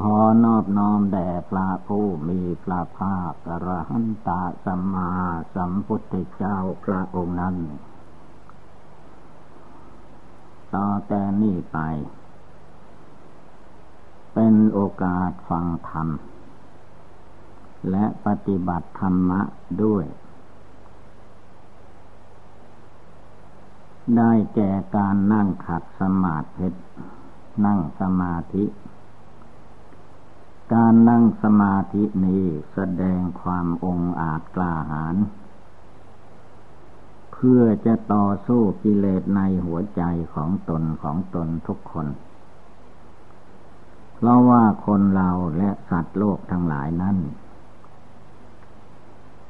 ขอนอบน้อมแด่พระผู้มีพระภาคอรหันตสัมมาสัมพุทธเจ้าพระองค์นั้น ต่อแต่นี้ไป เป็นโอกาสฟังธรรม และปฏิบัติธรรมะด้วย ได้แก่การนั่งขัดสมาธิ นั่งสมาธิ การนั่งสมาธินี้แสดงความองอาจกล้าหาญเพื่อจะต่อสู้กิเลสในหัวใจของตนของตนทุกคน เพราะว่าคนเราและสัตว์โลกทั้งหลายนั้น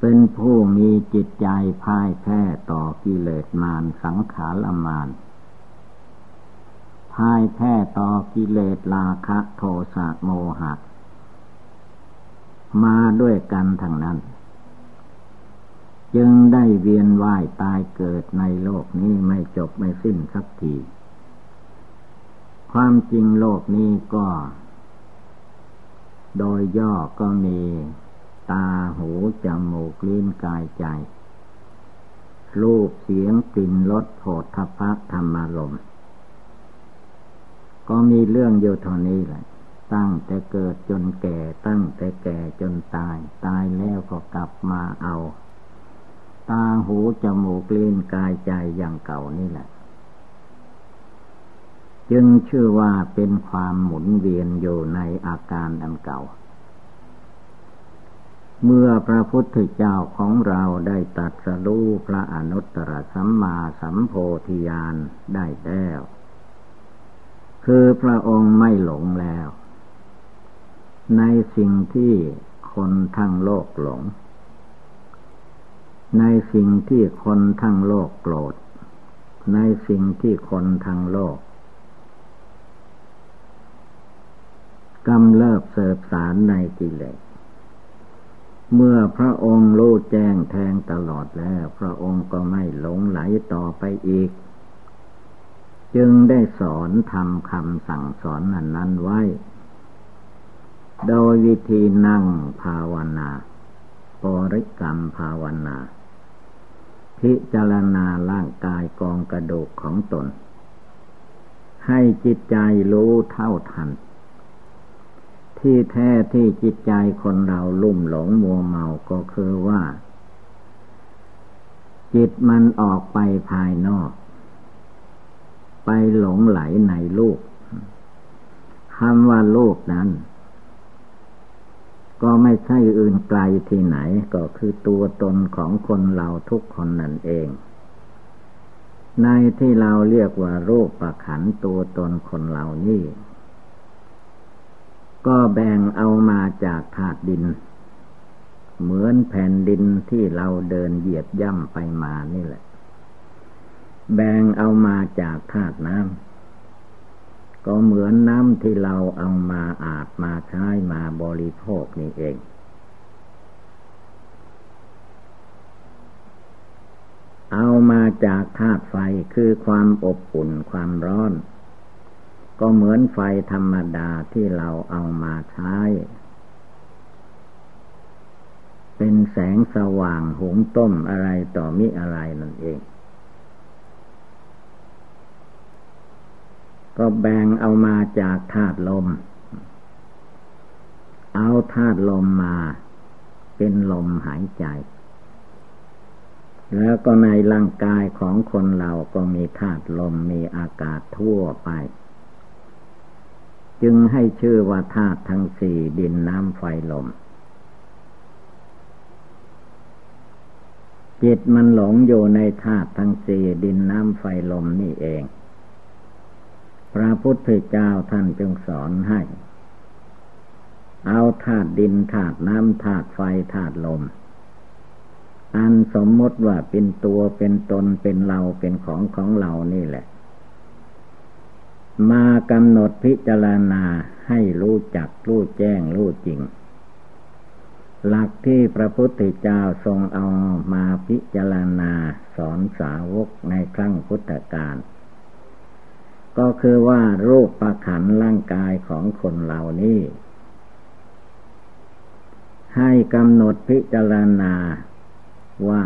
เป็นผู้มีจิตใจพ่ายแพ้ต่อกิเลสมารสังขารมารพ่ายแพ้ต่อกิเลสราคะโทสะโมหะ มาด้วยกันทั้งนั้น จึงได้เวียนว่ายตายเกิดในโลกนี้ไม่จบไม่สิ้นสักที ความจริงโลกนี้ก็ โดยย่อก็มีตาหูจมูกลิ้นกายใจ รูปเสียงกลิ่นรสโผฏฐัพพะธรรมารมก็มีเรื่องอยู่เท่านี้แหละ ตั้งแต่เกิดจนแก่ตั้งแต่แก่จนตาย ตายแล้วก็กลับมาเอา ตาหูจมูกลิ้นกายใจอย่างเก่านี่แหละ จึงชื่อว่าเป็นความหมุนเวียนอยู่ในอาการอันเก่า เมื่อพระพุทธเจ้าของเราได้ตัดสรู้พระอนุตตรสัมมาสัมโพธิญาณได้แล้วคือพระองค์ไม่หลงแล้ว ในสิ่งที่คนทั้งโลกหลง ในสิ่งที่คนทั้งโลกโกรธ ในสิ่งที่คนทั้งโลกกำเริบเสบสารในกิเลส เมื่อพระองค์รู้แจ้งแทงตลอดแล้ว พระองค์ก็ไม่หลงไหลต่อไปอีก จึงได้สอนทำคำสั่งสอนนั้นนั้นไว้ โดยวิธีนั่งภาวนาปริกรรมภาวนา พิจารณาร่างกายกองกระดูกของตน ให้จิตใจรู้เท่าทัน ที่แท้ที่จิตใจคนเราลุ่มหลงมัวเมาก็คือว่า จิตมันออกไปภายนอก ไปหลงไหลในลูกคำว่าลูกนั้น ก็ไม่ใช่อื่นไกลที่ไหนก็คือตัวตนของคนเราทุกคนนั่นเอง ในที่เราเรียกว่ารูปประขันตัวตนคนเหล่านี้ก็แบ่งเอามาจากธาตุดิน เหมือนแผ่นดินที่เราเดินเหยียบย่ำไปมานี่แหละ แบ่งเอามาจากธาตุน้ำ ก็เหมือนน้ำที่เราเอามาอาบมาใช้มาบริโภคนี่เอง เอามาจากธาตุไฟคือความอบอุ่นความร้อน ก็เหมือนไฟธรรมดาที่เราเอามาใช้ เป็นแสงสว่างหุงต้มอะไรต่อมิอะไรนั่นเอง ก็แบ่งเอามาจากธาตุลม เอาธาตุลมมา เป็นลมหายใจ แล้วก็ในร่างกายของคนเราก็มีธาตุลมมีอากาศทั่วไป จึงให้ชื่อว่าธาตุทั้งสี่ดินน้ำไฟลมจิตมันหลงอยู่ในธาตุทั้งสี่ดินน้ำไฟลมนี่เอง พระพุทธเจ้าท่านจึงสอนให้ เอาธาตุดินธาตุน้ำธาตุไฟธาตุลม อันสมมติว่าเป็นตัวเป็นตนเป็นเราเป็นของของเรานี่แหละ มากำหนดพิจารณาให้รู้จักรู้แจ้งรู้จริง หลักที่พระพุทธเจ้าทรงเอามาพิจารณาสอนสาวกในครั้งพุทธกาล ก็คือว่ารูปประขันร่างกายของคนเหล่านี้ ให้กำหนดพิจารณาว่า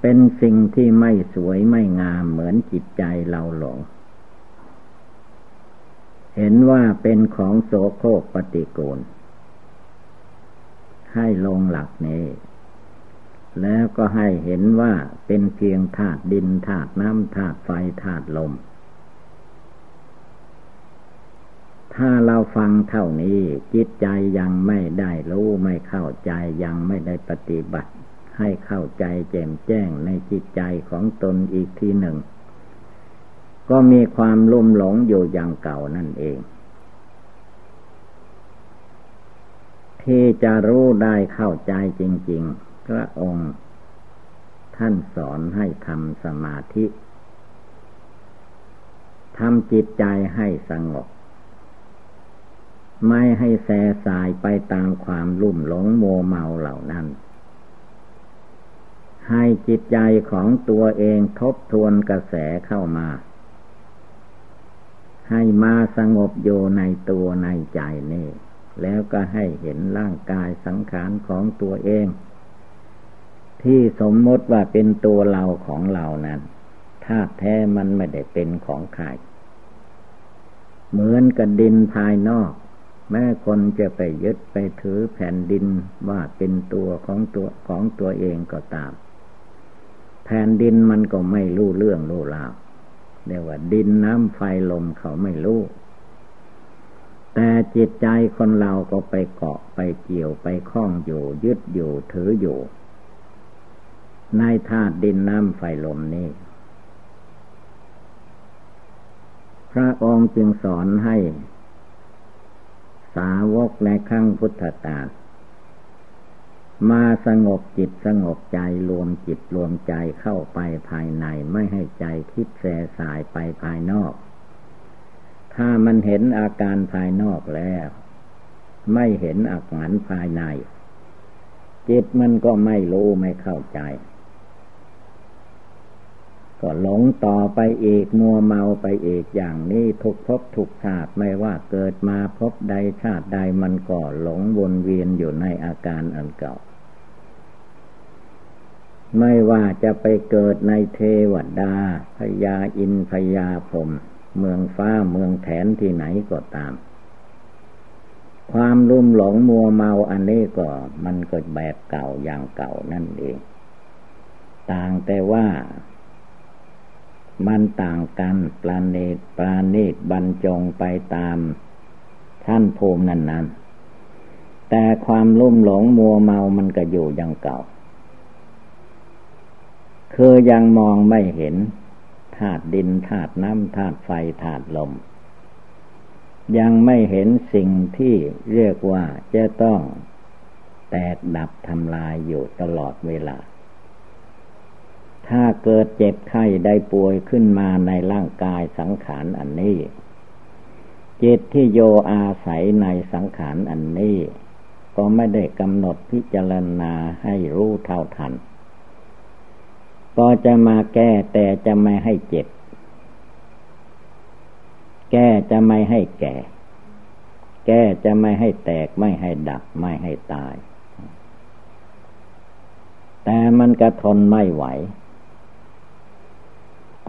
เป็นสิ่งที่ไม่สวยไม่งามเหมือนจิตใจเราหลง เห็นว่าเป็นของโสโครกปฏิกูลให้ลงหลักนี้ แล้วก็ให้เห็นว่าเป็นเพียงธาตุดินธาตุน้ำธาตุไฟธาตุลม ถ้าเราฟังเท่านี้จิตใจยังไม่ได้รู้ไม่เข้าใจยังไม่ได้ปฏิบัติ ให้เข้าใจแจ่มแจ้งในจิตใจของตนอีกทีหนึ่ง ก็มีความลุ่มหลงอยู่อย่างเก่านั่นเองที่จะรู้ได้เข้าใจจริง ๆ พระองค์ ท่านสอนให้ทำสมาธิทำจิตใจให้สงบ ไม่ให้แสสายไปตามความลุ่มหลงโมเมาเหล่านั้น ให้จิตใจของตัวเองทบทวนกระแสเข้ามา ให้มาสงบอยู่ในตัวในใจนี่ แล้วก็ให้เห็นร่างกายสังขารของตัวเอง ที่สมมติว่าเป็นตัวเราของเรานั้นธาตุแท้มันไม่ได้เป็นของใคร เหมือนกับดินภายนอก แม้คนจะไปยึดไปถือแผ่นดินว่าเป็นตัวของตัวของตัวเองก็ตาม แผ่นดินมันก็ไม่รู้เรื่องรู้ราวเรียกว่าดินน้ำไฟลมเขาไม่รู้ แต่จิตใจคนเราก็ไปเกาะไปเกี่ยวไปคล้องอยู่ ยึดอยู่ถืออยู่ ในธาตุดินน้ำไฟลมนี้ พระองค์จึงสอนให้ สาวกในครั้งพุทธกาลมาสงบจิตสงบใจรวมจิตรวมใจเข้าไปภายในไม่ให้ใจคิดแสสายไปภายนอก ถ้ามันเห็นอาการภายนอกแล้ว ไม่เห็นอาการภายใน จิตมันก็ไม่รู้ไม่เข้าใจ ก็หลงต่อไปอีกมัวเมาไปอีกอย่างนี้ทุกภพทุกชาติไม่ว่าเกิดมาพบใดชาติใดมันก็หลงวนเวียนอยู่ในอาการอันเก่า ไม่ว่าจะไปเกิดในเทวดาพญาอินพญาพรมเมืองฟ้าเมืองแถนที่ไหนก็ตาม ความลุ่มหลงมัวเมาอันนี้ก็มันก็แบบเก่าอย่างเก่านั่นเอง ต่างแต่ว่า มันต่างกันปราณีตปราณีตบรรจงไปตาม ท่านภูมินั้นๆ แต่ความลุ่มหลงมัวเมามันก็อยู่อย่างเก่า คือยังมองไม่เห็นธาตุดินธาตุน้ำธาตุไฟธาตุลม ยังไม่เห็นสิ่งที่เรียกว่าจะต้องแตกดับทำลายอยู่ตลอดเวลา ถ้าเกิดเจ็บไข้ได้ป่วยขึ้นมาในร่างกายสังขารอันนี้ จิตที่โยอาศัยในสังขารอันนี้ ก็ไม่ได้กำหนดพิจารณาให้รู้เท่าทัน ก็จะมาแก้แต่จะไม่ให้เจ็บ แก้จะไม่ให้แก่ แก้จะไม่ให้แตกไม่ให้ดับไม่ให้ตาย แต่มันกระทนไม่ไหว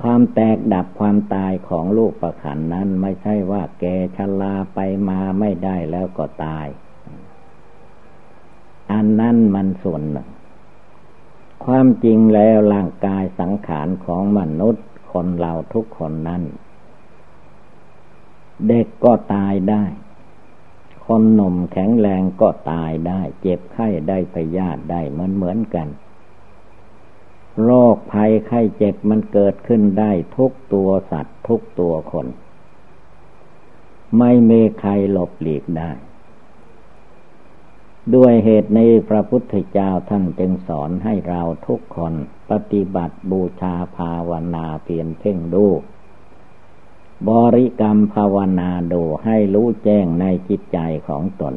ความแตกดับความตายของลูกประขันนั้น ไม่ใช่ว่าแกชลาไปมาไม่ได้แล้วก็ตาย อันนั้นมันส่วนหนึ่ง ความจริงแล้วร่างกายสังขารของมนุษย์คนเราทุกคนนั้น เด็กก็ตายได้ คนหนุ่มแข็งแรงก็ตายได้ เจ็บไข้ได้พยาธิได้เหมือนเหมือนกัน โรคภัยไข้เจ็บมันเกิดขึ้นได้ทุกตัวสัตว์ทุกตัวคน ไม่มีใครหลบหลีกได้ ด้วยเหตุนี้พระพุทธเจ้าท่านจึงสอนให้เราทุกคนปฏิบัติบูชาภาวนาเพียนเพ่งดู บริกรรมภาวนาดูให้รู้แจ้งในจิตใจของตน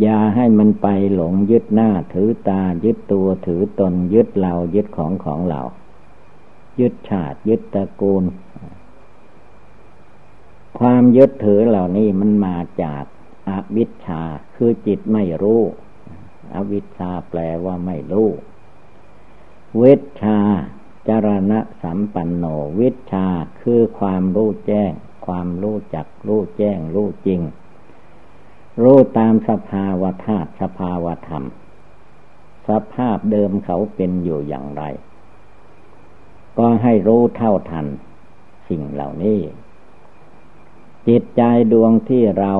อย่าให้มันไปหลงยึดหน้าถือตายึดตัวถือตนยึดเรายึดของของเรา ยึดชาติยึดตระกูล ความยึดถือเหล่านี้มันมาจากอวิชชาคือจิตไม่รู้ อวิชชาแปลว่าไม่รู้ เวชชาจารณะสัมปันโนวิชาคือความรู้แจ้ง ความรู้จักรู้แจ้งรู้จริง รู้ตามสภาวะธาตุสภาวะธรรม สภาพเดิมเขาเป็นอยู่อย่างไร ก็ให้รู้เท่าทัน สิ่งเหล่านี้ จิตใจดวงที่เรา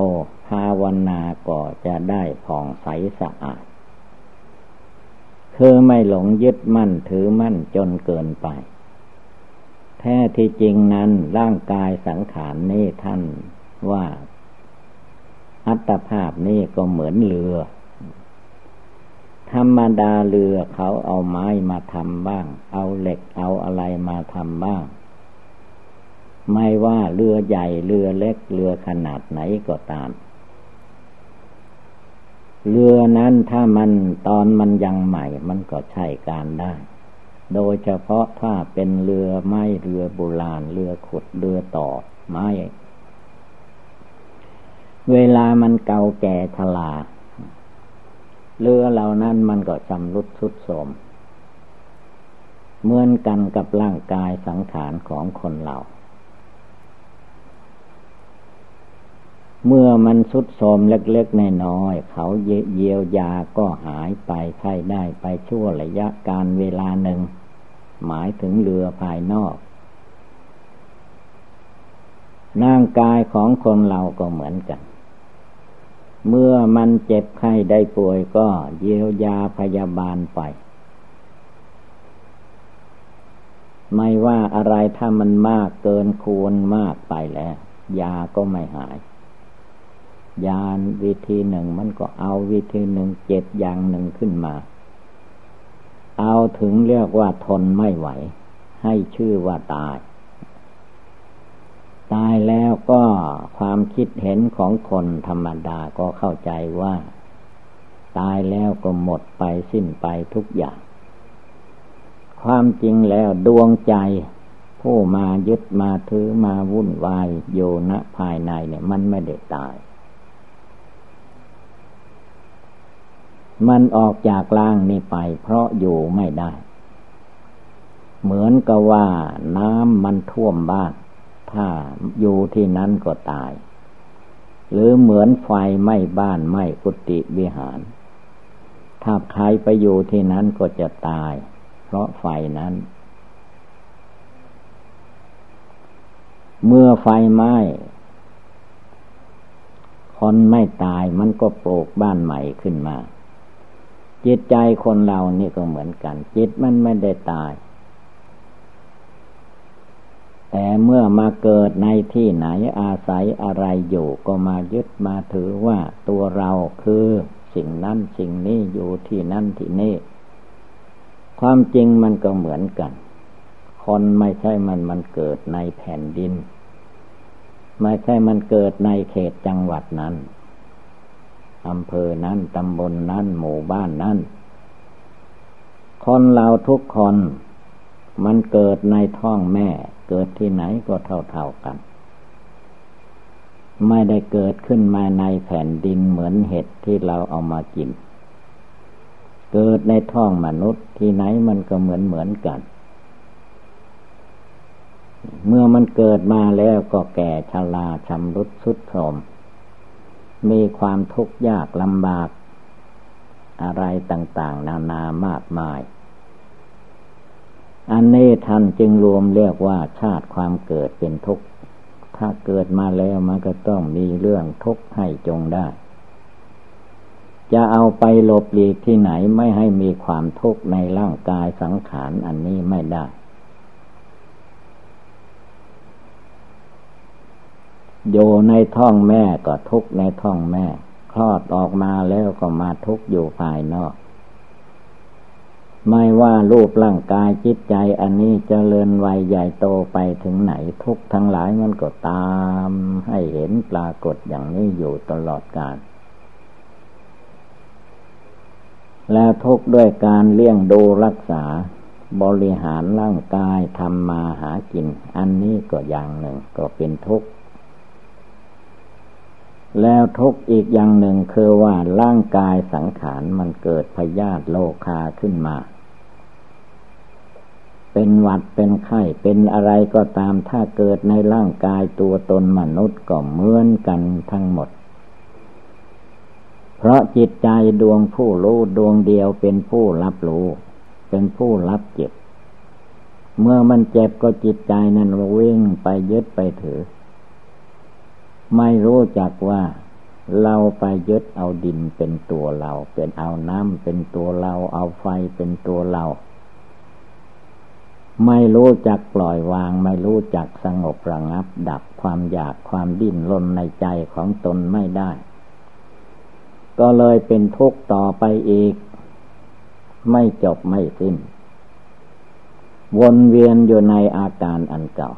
ภาวนาก็จะได้ผ่องใสสะอาด คือไม่หลงยึดมั่นถือมั่นจนเกินไป แท้ที่จริงนั้นร่างกายสังขารนี่ท่านว่า อัตภาพนี่ก็เหมือนเรือ ธรรมดาเรือเขาเอาไม้มาทำบ้าง เอาเหล็กเอาอะไรมาทำบ้าง ไม่ว่าเรือใหญ่เรือเล็กเรือขนาดไหนก็ตาม เรือนั้นถ้ามันตอนมันยังใหม่มันก็ใช้การได้ โดยเฉพาะถ้าเป็นเรือไม้เรือโบราณเรือขุดเรือต่อไม้ เวลามันเก่าแก่ชลาเรือเหล่านั้นมันก็ชำรุดทุดโทรมเหมือนกันกับร่างกายสังขารของคนเรา เมื่อมันสุดโทมเล็กๆน้อยๆเขาเยียวยาก็หายไปใช้ได้ไปชั่วระยะการเวลาหนึ่ง หมายถึงเรือภายนอกร่างกายของคนเราก็เหมือนกัน เมื่อมันเจ็บไข้ได้ป่วยก็เยียวยาพยาบาลไป ไม่ว่าอะไรถ้ามันมากเกินควรมากไปแล้ว ยาก็ไม่หาย ยานวิธีหนึ่งมันก็เอาวิธีหนึ่งเจ็ดอย่างหนึ่งขึ้นมา เอาถึงเรียกว่าทนไม่ไหว ให้ชื่อว่าตาย ตายแล้วก็ความคิดเห็นของคนธรรมดาก็เข้าใจว่า ตายแล้วก็หมดไปสิ้นไปทุกอย่าง ความจริงแล้วดวงใจ ผู้มายึดมาถือมาวุ่นวายโยนะภายในเนี่ย มันไม่ได้ตาย มันออกจากล่างนี้ไป เพราะอยู่ไม่ได้ เหมือนกับว่าน้ำมันท่วมบ้าน ถ้าอยู่ที่นั้นก็ตาย หรือเหมือนไฟไหม้บ้านไหม้กุฏิวิหาร ถ้าใครไปอยู่ที่นั้นก็จะตาย เพราะไฟนั้น เมื่อไฟไหม้คนไม่ตายมันก็ปลูกบ้านใหม่ขึ้นมา จิตใจคนเรานี่ก็เหมือนกัน จิตมันไม่ได้ตาย แต่เมื่อมาเกิดในที่ไหนอาศัยอะไรอยู่ก็มายึดมาถือว่าตัวเราคือสิ่งนั้นสิ่งนี้อยู่ที่นั่นที่นี่ ความจริงมันก็เหมือนกัน คนไม่ใช่มันมันเกิดในแผ่นดิน ไม่ใช่มันเกิดในเขตจังหวัดนั้นอำเภอนั้นตำบลนนั้นหมู่บ้านนั้น คนเราทุกคนมันเกิดในท้องแม่ เกิดที่ไหนก็เท่าๆกัน ไม่ได้เกิดขึ้นมาในแผ่นดินเหมือนเห็ดที่เราเอามากิน เกิดในท้องมนุษย์ที่ไหนมันก็เหมือนเหมือนกัน เมื่อมันเกิดมาแล้วก็แก่ชราชำรุดสุดโทรมมีความทุกข์ยากลำบาก อะไรต่างๆ นานามากมาย อันนี้ท่านจึงรวมเรียกว่าชาติความเกิดเป็นทุกข์ ถ้าเกิดมาแล้วมันก็ต้องมีเรื่องทุกข์ให้จงได้ จะเอาไปหลบหลีกที่ไหนไม่ให้มีความทุกข์ในร่างกายสังขารอันนี้ไม่ได้ โยในท้องแม่ก็ทุกในท้องแม่ คลอดออกมาแล้วก็มาทุกข์อยู่ภายนอก ไม่ว่ารูปร่างกายจิตใจอันนี้จเจริญวัยใหญ่โตไปถึงไหนทุกทั้งหลายมันก็ตาม ให้เห็นปรากฏอย่างนี้อยู่ตลอดกาลแล้วทุกด้วยการเลี้ยงดูรักษา บริหารร่างกายทำมาหากิน อันนี้ก็อย่างหนึ่งก็เป็นทุกข์แล้วทุกข์อีกอย่างหนึ่งคือว่าร่างกายสังขารมันเกิดพยาธิโลคาขึ้นมา เป็นหวัดเป็นไข้เป็นอะไรก็ตามถ้าเกิดในร่างกายตัวตนมนุษย์ก็เหมือนกันทั้งหมด เพราะจิตใจดวงผู้รู้ดวงเดียวเป็นผู้รับรู้ เป็นผู้รับเจ็บ เมื่อมันเจ็บก็จิตใจนั้นวิ่งไปยึดไปถือ ไม่รู้จักว่าเราไปยึดเอาดินเป็นตัวเรา เป็นเอาน้ำเป็นตัวเรา เอาไฟเป็นตัวเรา ไม่รู้จักปล่อยวาง ไม่รู้จักสงบระงับ ดับความอยากความดิ้นรนในใจของตนไม่ได้ ก็เลยเป็นทุกข์ต่อไปอีก ไม่จบไม่สิ้น วนเวียนอยู่ในอาการอันเก่า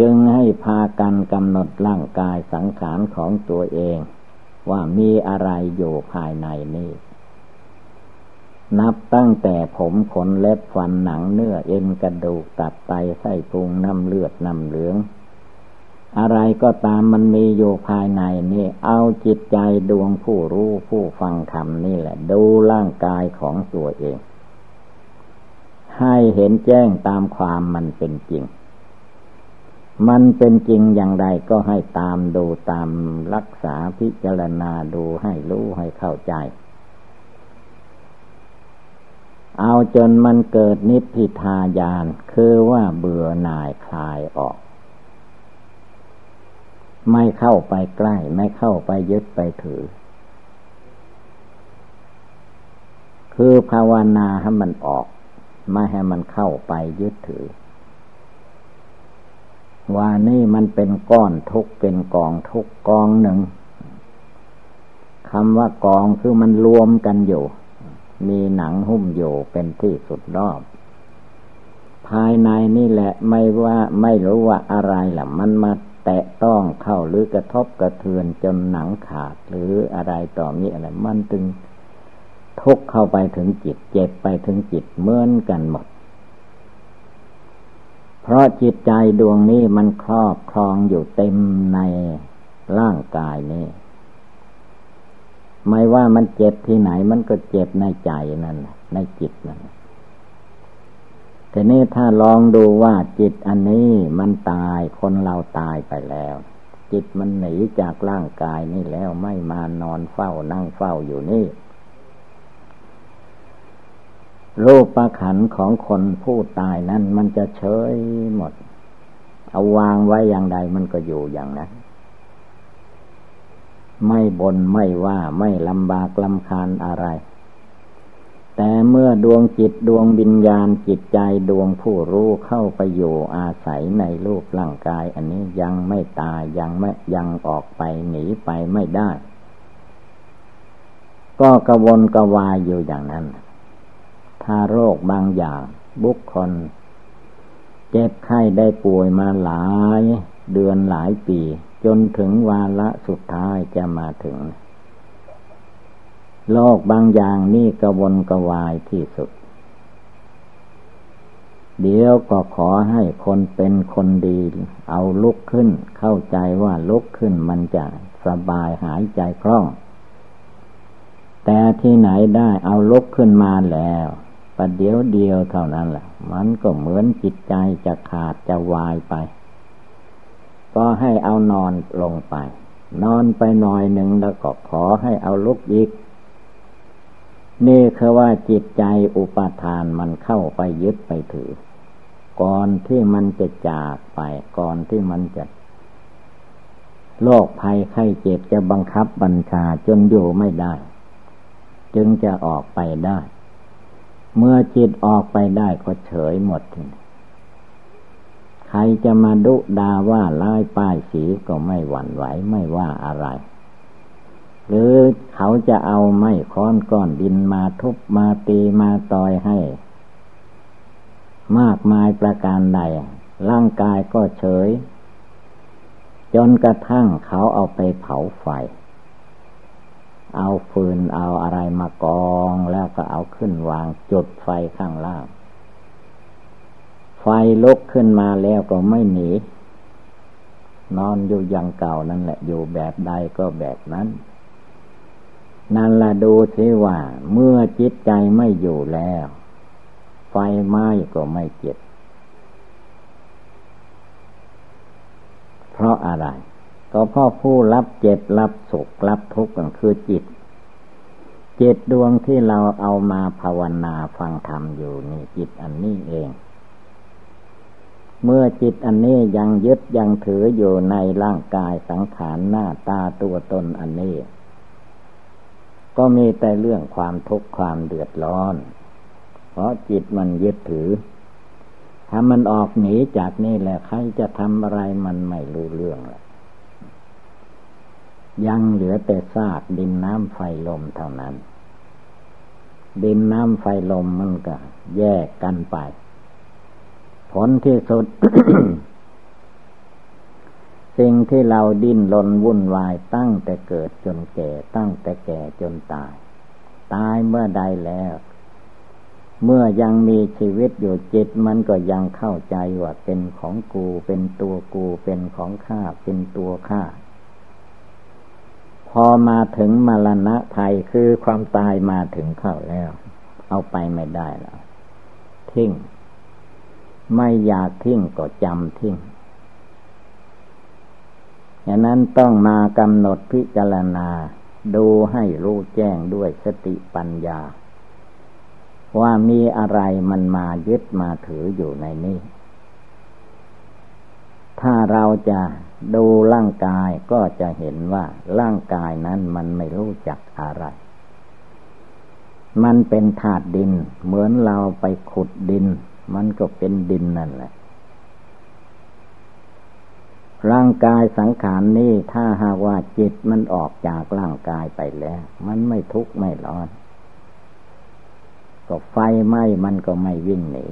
จึงให้พากันกำหนดร่างกายสังขารของตัวเอง ว่ามีอะไรอยู่ภายในนี้ นับตั้งแต่ผมขนเล็บฟันหนังเนื้อเอ็นกระดูกตับไตไส้พุงน้ำเลือดน้ำเหลือง อะไรก็ตามมันมีอยู่ภายในนี่ เอาจิตใจดวงผู้รู้ผู้ฟังธรรมนี่แหละ ดูร่างกายของตัวเอง ให้เห็นแจ้งตามความมันเป็นจริง มันเป็นจริงอย่างไรก็ให้ตามดูตามรักษาพิจารณาดูให้รู้ให้เข้าใจ เอาจนมันเกิดนิพพิทายาน คือว่าเบื่อหน่ายคลายออก ไม่เข้าไปใกล้ ไม่เข้าไปยึดไปถือ คือภาวนาให้มันออก ไม่ให้มันเข้าไปยึดถือ ว่านี่มันเป็นก้อนทุกเป็นกองทุกกองหนึ่งคำว่ากองคือมันรวมกันอยู่ มีหนังหุ้มอยู่เป็นที่สุดรอบ ภายในนี่แหละไม่ว่าไม่รู้ว่าอะไรล่ะ มันมาแตะต้องเข้าหรือกระทบกระเทือนจนหนังขาดหรืออะไรต่อมีอะไร มันตึงทุกเข้าไปถึงจิต เจ็บไปถึงจิตเหมือนกันหมด เพราะจิตใจดวงนี้มันครอบครองอยู่เต็มในร่างกายนี้ ไม่ว่ามันเจ็บที่ไหน มันก็เจ็บในใจนั่นในจิตนั่นทีนี้ถ้าลองดูว่าจิตอันนี้มันตายคนเราตายไปแล้ว จิตมันหนีจากร่างกายนี่แล้วไม่มานอนเฝ้านั่งเฝ้าอยู่นี่รูปประขันของคนผู้ตายนั้นมันจะเฉยหมด เอาวางไว้อย่างใดมันก็อยู่อย่างนั้น ไม่บนไม่ว่าไม่ลำบากลำคาญอะไร แต่เมื่อดวงจิตดวงวิญญาณจิตใจดวงผู้รู้เข้าไปอยู่อาศัยในรูปร่างกาย อันนี้ยังไม่ตายยังไม่ยังออกไปหนีไปไม่ได้ ก็กระวนกระวายอยู่อย่างนั้น ถ้าโรคบางอย่างบุคคล เจ็บไข้ได้ป่วยมาหลายเดือนหลายปี จนถึงวาระสุดท้ายจะมาถึง โลกบางอย่างนี่กระวนกระวายที่สุด เดี๋ยวก็ขอให้คนเป็นคนดี เอาลุกขึ้น เข้าใจว่าลุกขึ้นมันจะสบายหายใจคล่อง แต่ที่ไหนได้เอาลุกขึ้นมาแล้วประเดี๋ยวเดียวเท่านั้นแหละ มันก็เหมือนจิตใจจะขาดจะวายไป ก็ให้เอานอนลงไป นอนไปหน่อยหนึ่งแล้วก็ขอให้เอาลุกอีก นี่คือว่าจิตใจอุปทานมันเข้าไปยึดไปถือ ก่อนที่มันจะจากไป ก่อนที่มันจะโรคภัยไข้เจ็บจะบังคับบัญชาจนอยู่ไม่ได้ จึงจะออกไปได้ เมื่อจิตออกไปได้ก็เฉยหมดที ใครจะมาดุดาว่าไล่ป้ายสีก็ไม่หวั่นไหวไม่ว่าอะไร หรือเขาจะเอาไม้ค้อนก้อนดินมาทุบมาตีมาต่อยให้ มากมายประการใด ร่างกายก็เฉย จนกระทั่งเขาเอาไปเผาไฟ เอาฟืนเอาอะไรมากองแล้วก็เอาขึ้นวางจุดไฟข้างล่าง ไฟลุกขึ้นมาแล้วก็ไม่หนี นอนอยู่อย่างเก่านั่นแหละ อยู่แบบใดก็แบบนั้น นั่นละดูสิว่า เมื่อจิตใจไม่อยู่แล้ว ไฟไหม้ก็ไม่เจ็บ เพราะอะไร ก็เพราะผู้รับเจ็บรับสุขรับทุกข์ก็คือจิตจิตดวงที่เราเอามาภาวนาฟังธรรมอยู่นี่จิตอันนี้เอง เมื่อจิตอันนี้ยังยึดยังถืออยู่ในร่างกายสังขารหน้าตาตัวตนอันนี้ ก็มีแต่เรื่องความทุกข์ความเดือดร้อน เพราะจิตมันยึดถือ ถ้ามันออกหนีจากนี่แหละใครจะทำอะไรมันไม่รู้เรื่องละยังเหลือแต่ซากดินน้ำไฟลมเท่านั้น ดินน้ำไฟลมมันก็แยกกันไป ผลที่สุด สิ่งที่เราดิ้นรนวุ่นวายตั้งแต่เกิดจนแก่ ตั้งแต่แก่จนตาย ตายเมื่อใดแล้ว เมื่อยังมีชีวิตอยู่จิตมันก็ยังเข้าใจว่าเป็นของกู เป็นตัวกู เป็นของข้า เป็นตัวข้าพอมาถึงมรณะไทยคือความตายมาถึงเข้าแล้ว เอาไปไม่ได้แล้ว ทิ้ง ไม่อยากทิ้งก็จำทิ้งฉะนั้นต้องมากำหนดพิจารณา ดูให้รู้แจ้งด้วยสติปัญญา ว่ามีอะไรมันมายึดมาถืออยู่ในนี้ ถ้าเราจะดูร่างกายก็จะเห็นว่าร่างกายนั้นมันไม่รู้จักอะไร มันเป็นถาดดิน เหมือนเราไปขุดดิน มันก็เป็นดินนั่นแหละ ร่างกายสังขารนนี้ถ้าหากว่าจิตมันออกจากร่างกายไปแล้ว มันไม่ทุกข์ไม่ร้อน ก็ไฟไหม้มันก็ไม่วิ่งหนี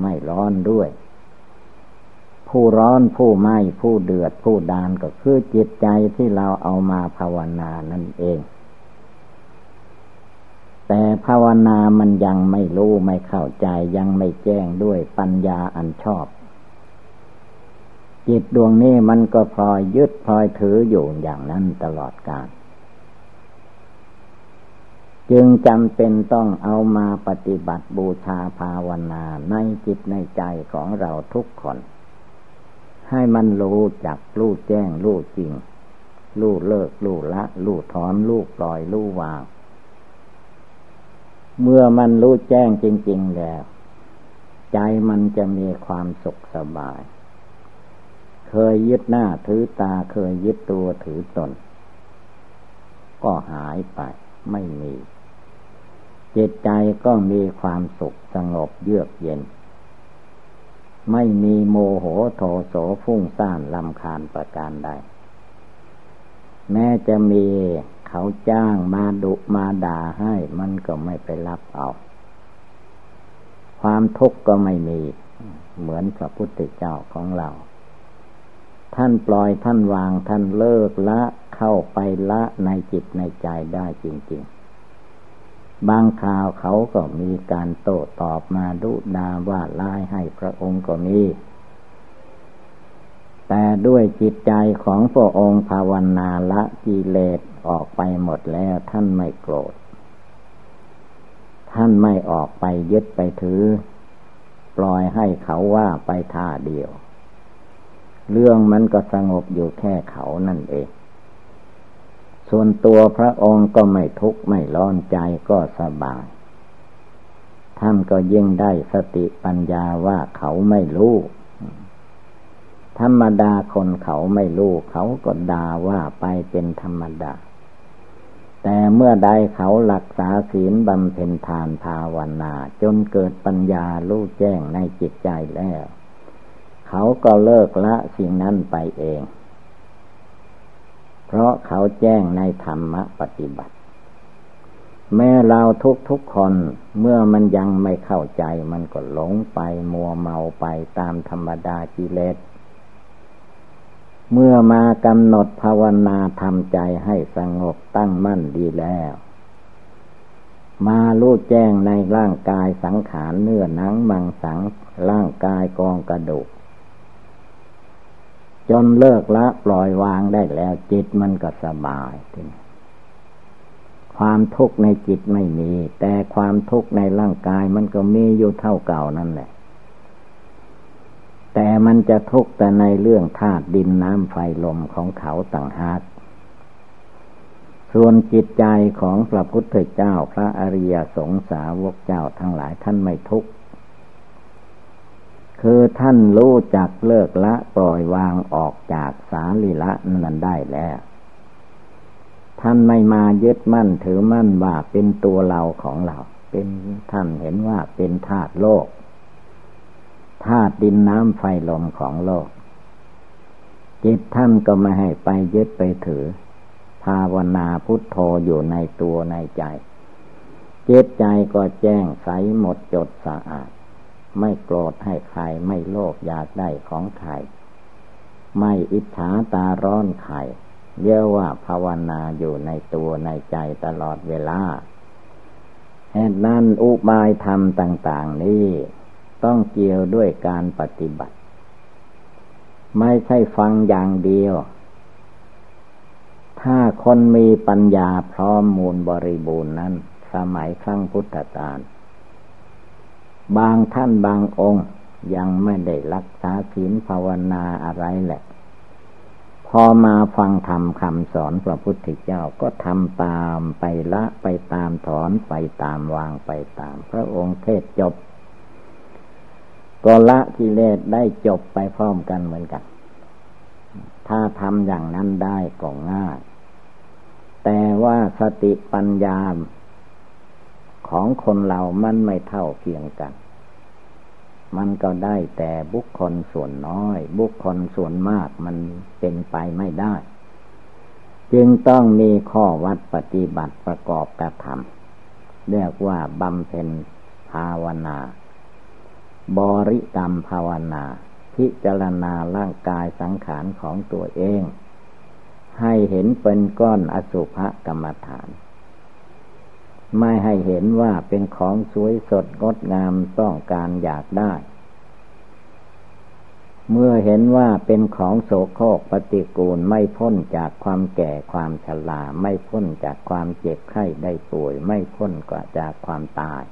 ไม่ร้อนด้วย ผู้ร้อนผู้ไหม้ผู้เดือดผู้ดานก็คือจิตใจที่เราเอามาภาวนานั่นเอง แต่ภาวนามันยังไม่รู้ไม่เข้าใจยังไม่แจ้งด้วยปัญญาอันชอบ จิตดวงนี้มันก็พลอยยึดพลอยถืออยู่อย่างนั้นตลอดกาลจึงจำเป็นต้องเอามาปฏิบัติบูชาภาวนาในจิตในใจของเราทุกคน ให้มันรู้จักรู้แจ้งรู้จริง รู้เลิกรู้ละ รู้ถอนรู้ปล่อยรู้วาง เมื่อมันรู้แจ้งจริง ๆ แล้ว ใจมันจะมีความสุขสบาย เคยยึดหน้าถือตาเคยยึดตัวถือตน ก็หายไปไม่มี จิตใจก็มีความสุขสงบเยือกเย็น ไม่มีโมโหโทโสฟุ้งซ่านลำคาญประการใดแม้จะมี เขาจ้างมาดุมาด่าให้ มันก็ไม่ไปรับเอา ความทุกข์ก็ไม่มี เหมือนพระพุทธเจ้าของเรา ท่านปล่อยท่านวางท่านเลิกละเข้าไปละในจิตในใจได้จริง ๆ บางข่าวเขาก็มีการโต้ตอบมาดุดาว่าลายให้พระองค์ก็มีแต่ด้วยจิตใจของพระองค์ภาวนาละกิเลส ออกไปหมดแล้วท่านไม่โกรธ ท่านไม่ออกไปยึดไปถือ ปล่อยให้เขาว่าไปท่าเดียว เรื่องมันก็สงบอยู่แค่เขานั่นเอง ส่วนตัวพระองค์ก็ไม่ทุกข์ไม่ร้อนใจก็สบาย ท่านก็ยิ่งได้สติปัญญาว่าเขาไม่รู้ธรรมดาคนเขาไม่รู้เขาก็ด่าว่าไปเป็นธรรมดา แต่เมื่อใดเขาหลักษาศีลบำเพ็ญทานภาวนา จนเกิดปัญญารู้แจ้งในจิตใจแล้ว เขาก็เลิกละสิ่งนั้นไปเอง เพราะเขาแจ้งในธรรมปฏิบัติ แม้เราทุกทุกคนเมื่อมันยังไม่เข้าใจมันก็หลงไปมัวเมาไปตามธรรมดากิเลส เมื่อมากำหนดภาวนาทำใจให้สงบตั้งมั่นดีแล้ว มารู้แจ้งในร่างกายสังขารเนื้อหนังมังสังร่างกายกองกระดูก จนเลิกละปล่อยวางได้แล้วจิตมันก็สบายทีนี้ความทุกข์ในจิตไม่มี แต่ความทุกข์ในร่างกายมันก็มีอยู่เท่าเก่านั่นแหละ แต่มันจะทุกข์แต่ในเรื่องธาตุดินน้ำไฟลมของเขาต่างหาก ส่วนจิตใจของพระพุทธเจ้าพระอริยสงสาวกเจ้าทั้งหลายท่านไม่ทุกข์คือท่านรู้จักเลิกละปล่อยวางออกจากสาลิละนั้นได้แล้ว ท่านไม่มายึดมั่นถือมั่นว่าเป็นตัวเราของเรา เป็นท่านเห็นว่าเป็นธาตุโลก ธาตุดินน้ำไฟลมของโลก จิตท่านก็ไม่ให้ไปยึดไปถือ ภาวนาพุทโธอยู่ในตัวในใจจิตใจก็แจ้งใสหมดจดสะอาด ไม่โกรธให้ใครไม่โลภอยากได้ของใคร ไม่อิจฉาตาร้อนใครเรียกว่าภาวนาอยู่ในตัวในใจตลอดเวลาแห่นั้นอุบายธรรมต่าง ๆ นี้ ต้องเกี่ยวด้วยการปฏิบัติ ไม่ใช่ฟังอย่างเดียว ถ้าคนมีปัญญาพร้อมมูลบริบูรณ์นั้น สมัยครั้งพุทธกาลบางท่านบางองค์ยังไม่ได้รักษาศีลภาวนาอะไรแหละ พอมาฟังธรรมคำสอนพระพุทธเจ้าก็ทำตามไปละไปตามถอนไปตามวางไปตาม พระองค์เทศจบ ก็ละกิเลสได้จบไปพร้อมกันเหมือนกัน ถ้าทำอย่างนั้นได้ก็ง่าย แต่ว่าสติปัญญาของคนเรามันไม่เท่าเพียงกัน มันก็ได้แต่บุคคลส่วนน้อย บุคคลส่วนมากมันเป็นไปไม่ได้ จึงต้องมีข้อวัดปฏิบัติประกอบกระทำเรียกว่าบำเพ็ญภาวนา บริกรรมภาวนา พิจารณาร่างกายสังขารของตัวเอง ให้เห็นเป็นก้อนอสุภกรรมฐาน ไม่ให้เห็นว่าเป็นของสวยสดงดงามต้องการอยากได้ เมื่อเห็นว่าเป็นของโสโครกปฏิกูลไม่พ้นจากความแก่ความชราไม่พ้นจากความเจ็บไข้ได้ป่วย ไม่พ้นกว่าจากความตาย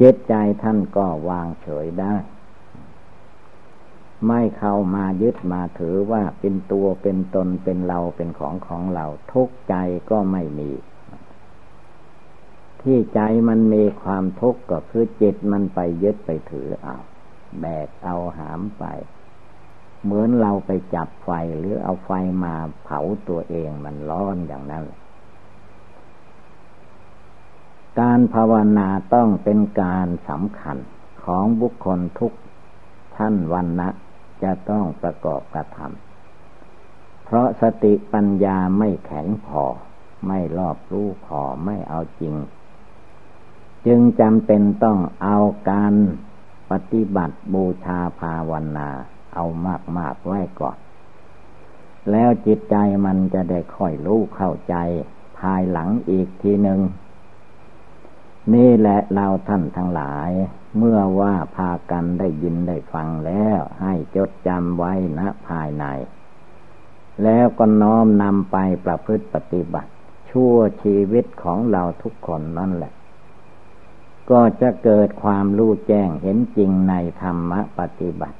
จิตใจท่านก็วางเฉยได้ ไม่เข้ามายึดมาถือว่าเป็นตัวเป็นตนเป็นเราเป็นของของเราทุกใจก็ไม่มี ที่ใจมันมีความทุกข์ก็คือจิตมันไปยึดไปถือเอาแบกเอาหามไป เหมือนเราไปจับไฟหรือเอาไฟมาเผาตัวเองมันร้อนอย่างนั้น การภาวนาต้องเป็นการสำคัญของบุคคลทุกท่านวันนะจะต้องประกอบกระทำเพราะสติปัญญาไม่แข็งพอ ไม่รอบรู้พอไม่เอาจริง จึงจำเป็นต้องเอาการปฏิบัติบูชาภาวนา เอามาก ๆ ไว้ก่อน แล้วจิตใจมันจะได้ค่อยรู้เข้าใจ ภายหลังอีกทีหนึ่ง นี่แหละเราท่านทั้งหลาย เมื่อว่าพากันได้ยินได้ฟังแล้ว ให้จดจำไว้ณภายใน แล้วก็น้อมนำไปประพฤติปฏิบัติ ชั่วชีวิตของเราทุกคนนั่นแหละ ก็จะเกิดความรู้แจ้งเห็นจริงในธรรมปฏิบัติ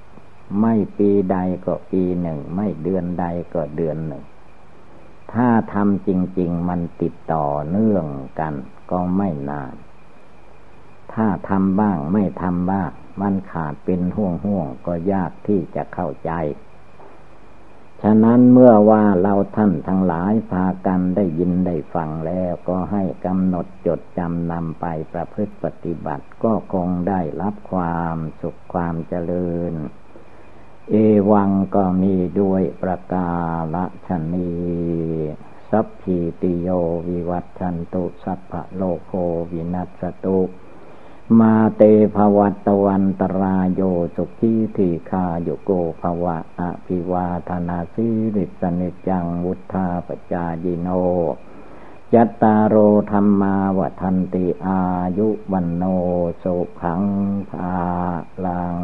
ไม่ปีใดก็ปีหนึ่ง ไม่เดือนใดก็เดือนหนึ่ง ถ้าทำจริง ๆ มันติดต่อเนื่องกันก็ไม่นาน ถ้าทำบ้างไม่ทำบ้าง มันขาดเป็นห่วงห่วงก็ยากที่จะเข้าใจ ฉะนั้นเมื่อว่าเราท่านทั้งหลายพากันได้ยินได้ฟังแล้วก็ให้กำหนดจดจำนำไปประพฤติปฏิบัติก็คงได้รับความสุขความเจริญ เอวังก็มีด้วยประกาละชนีสัพพีติโยวิวัตชันตุ สัพพะโลโควินัสตุ มาเตภวัตวันตรายโยสุขีทีคาโยโกภวะอภิวาธนาสิริสนิจังวุธาปจายิโนยัตตาโรธรรมาวทันติอายุวันโนสุขังภาลัง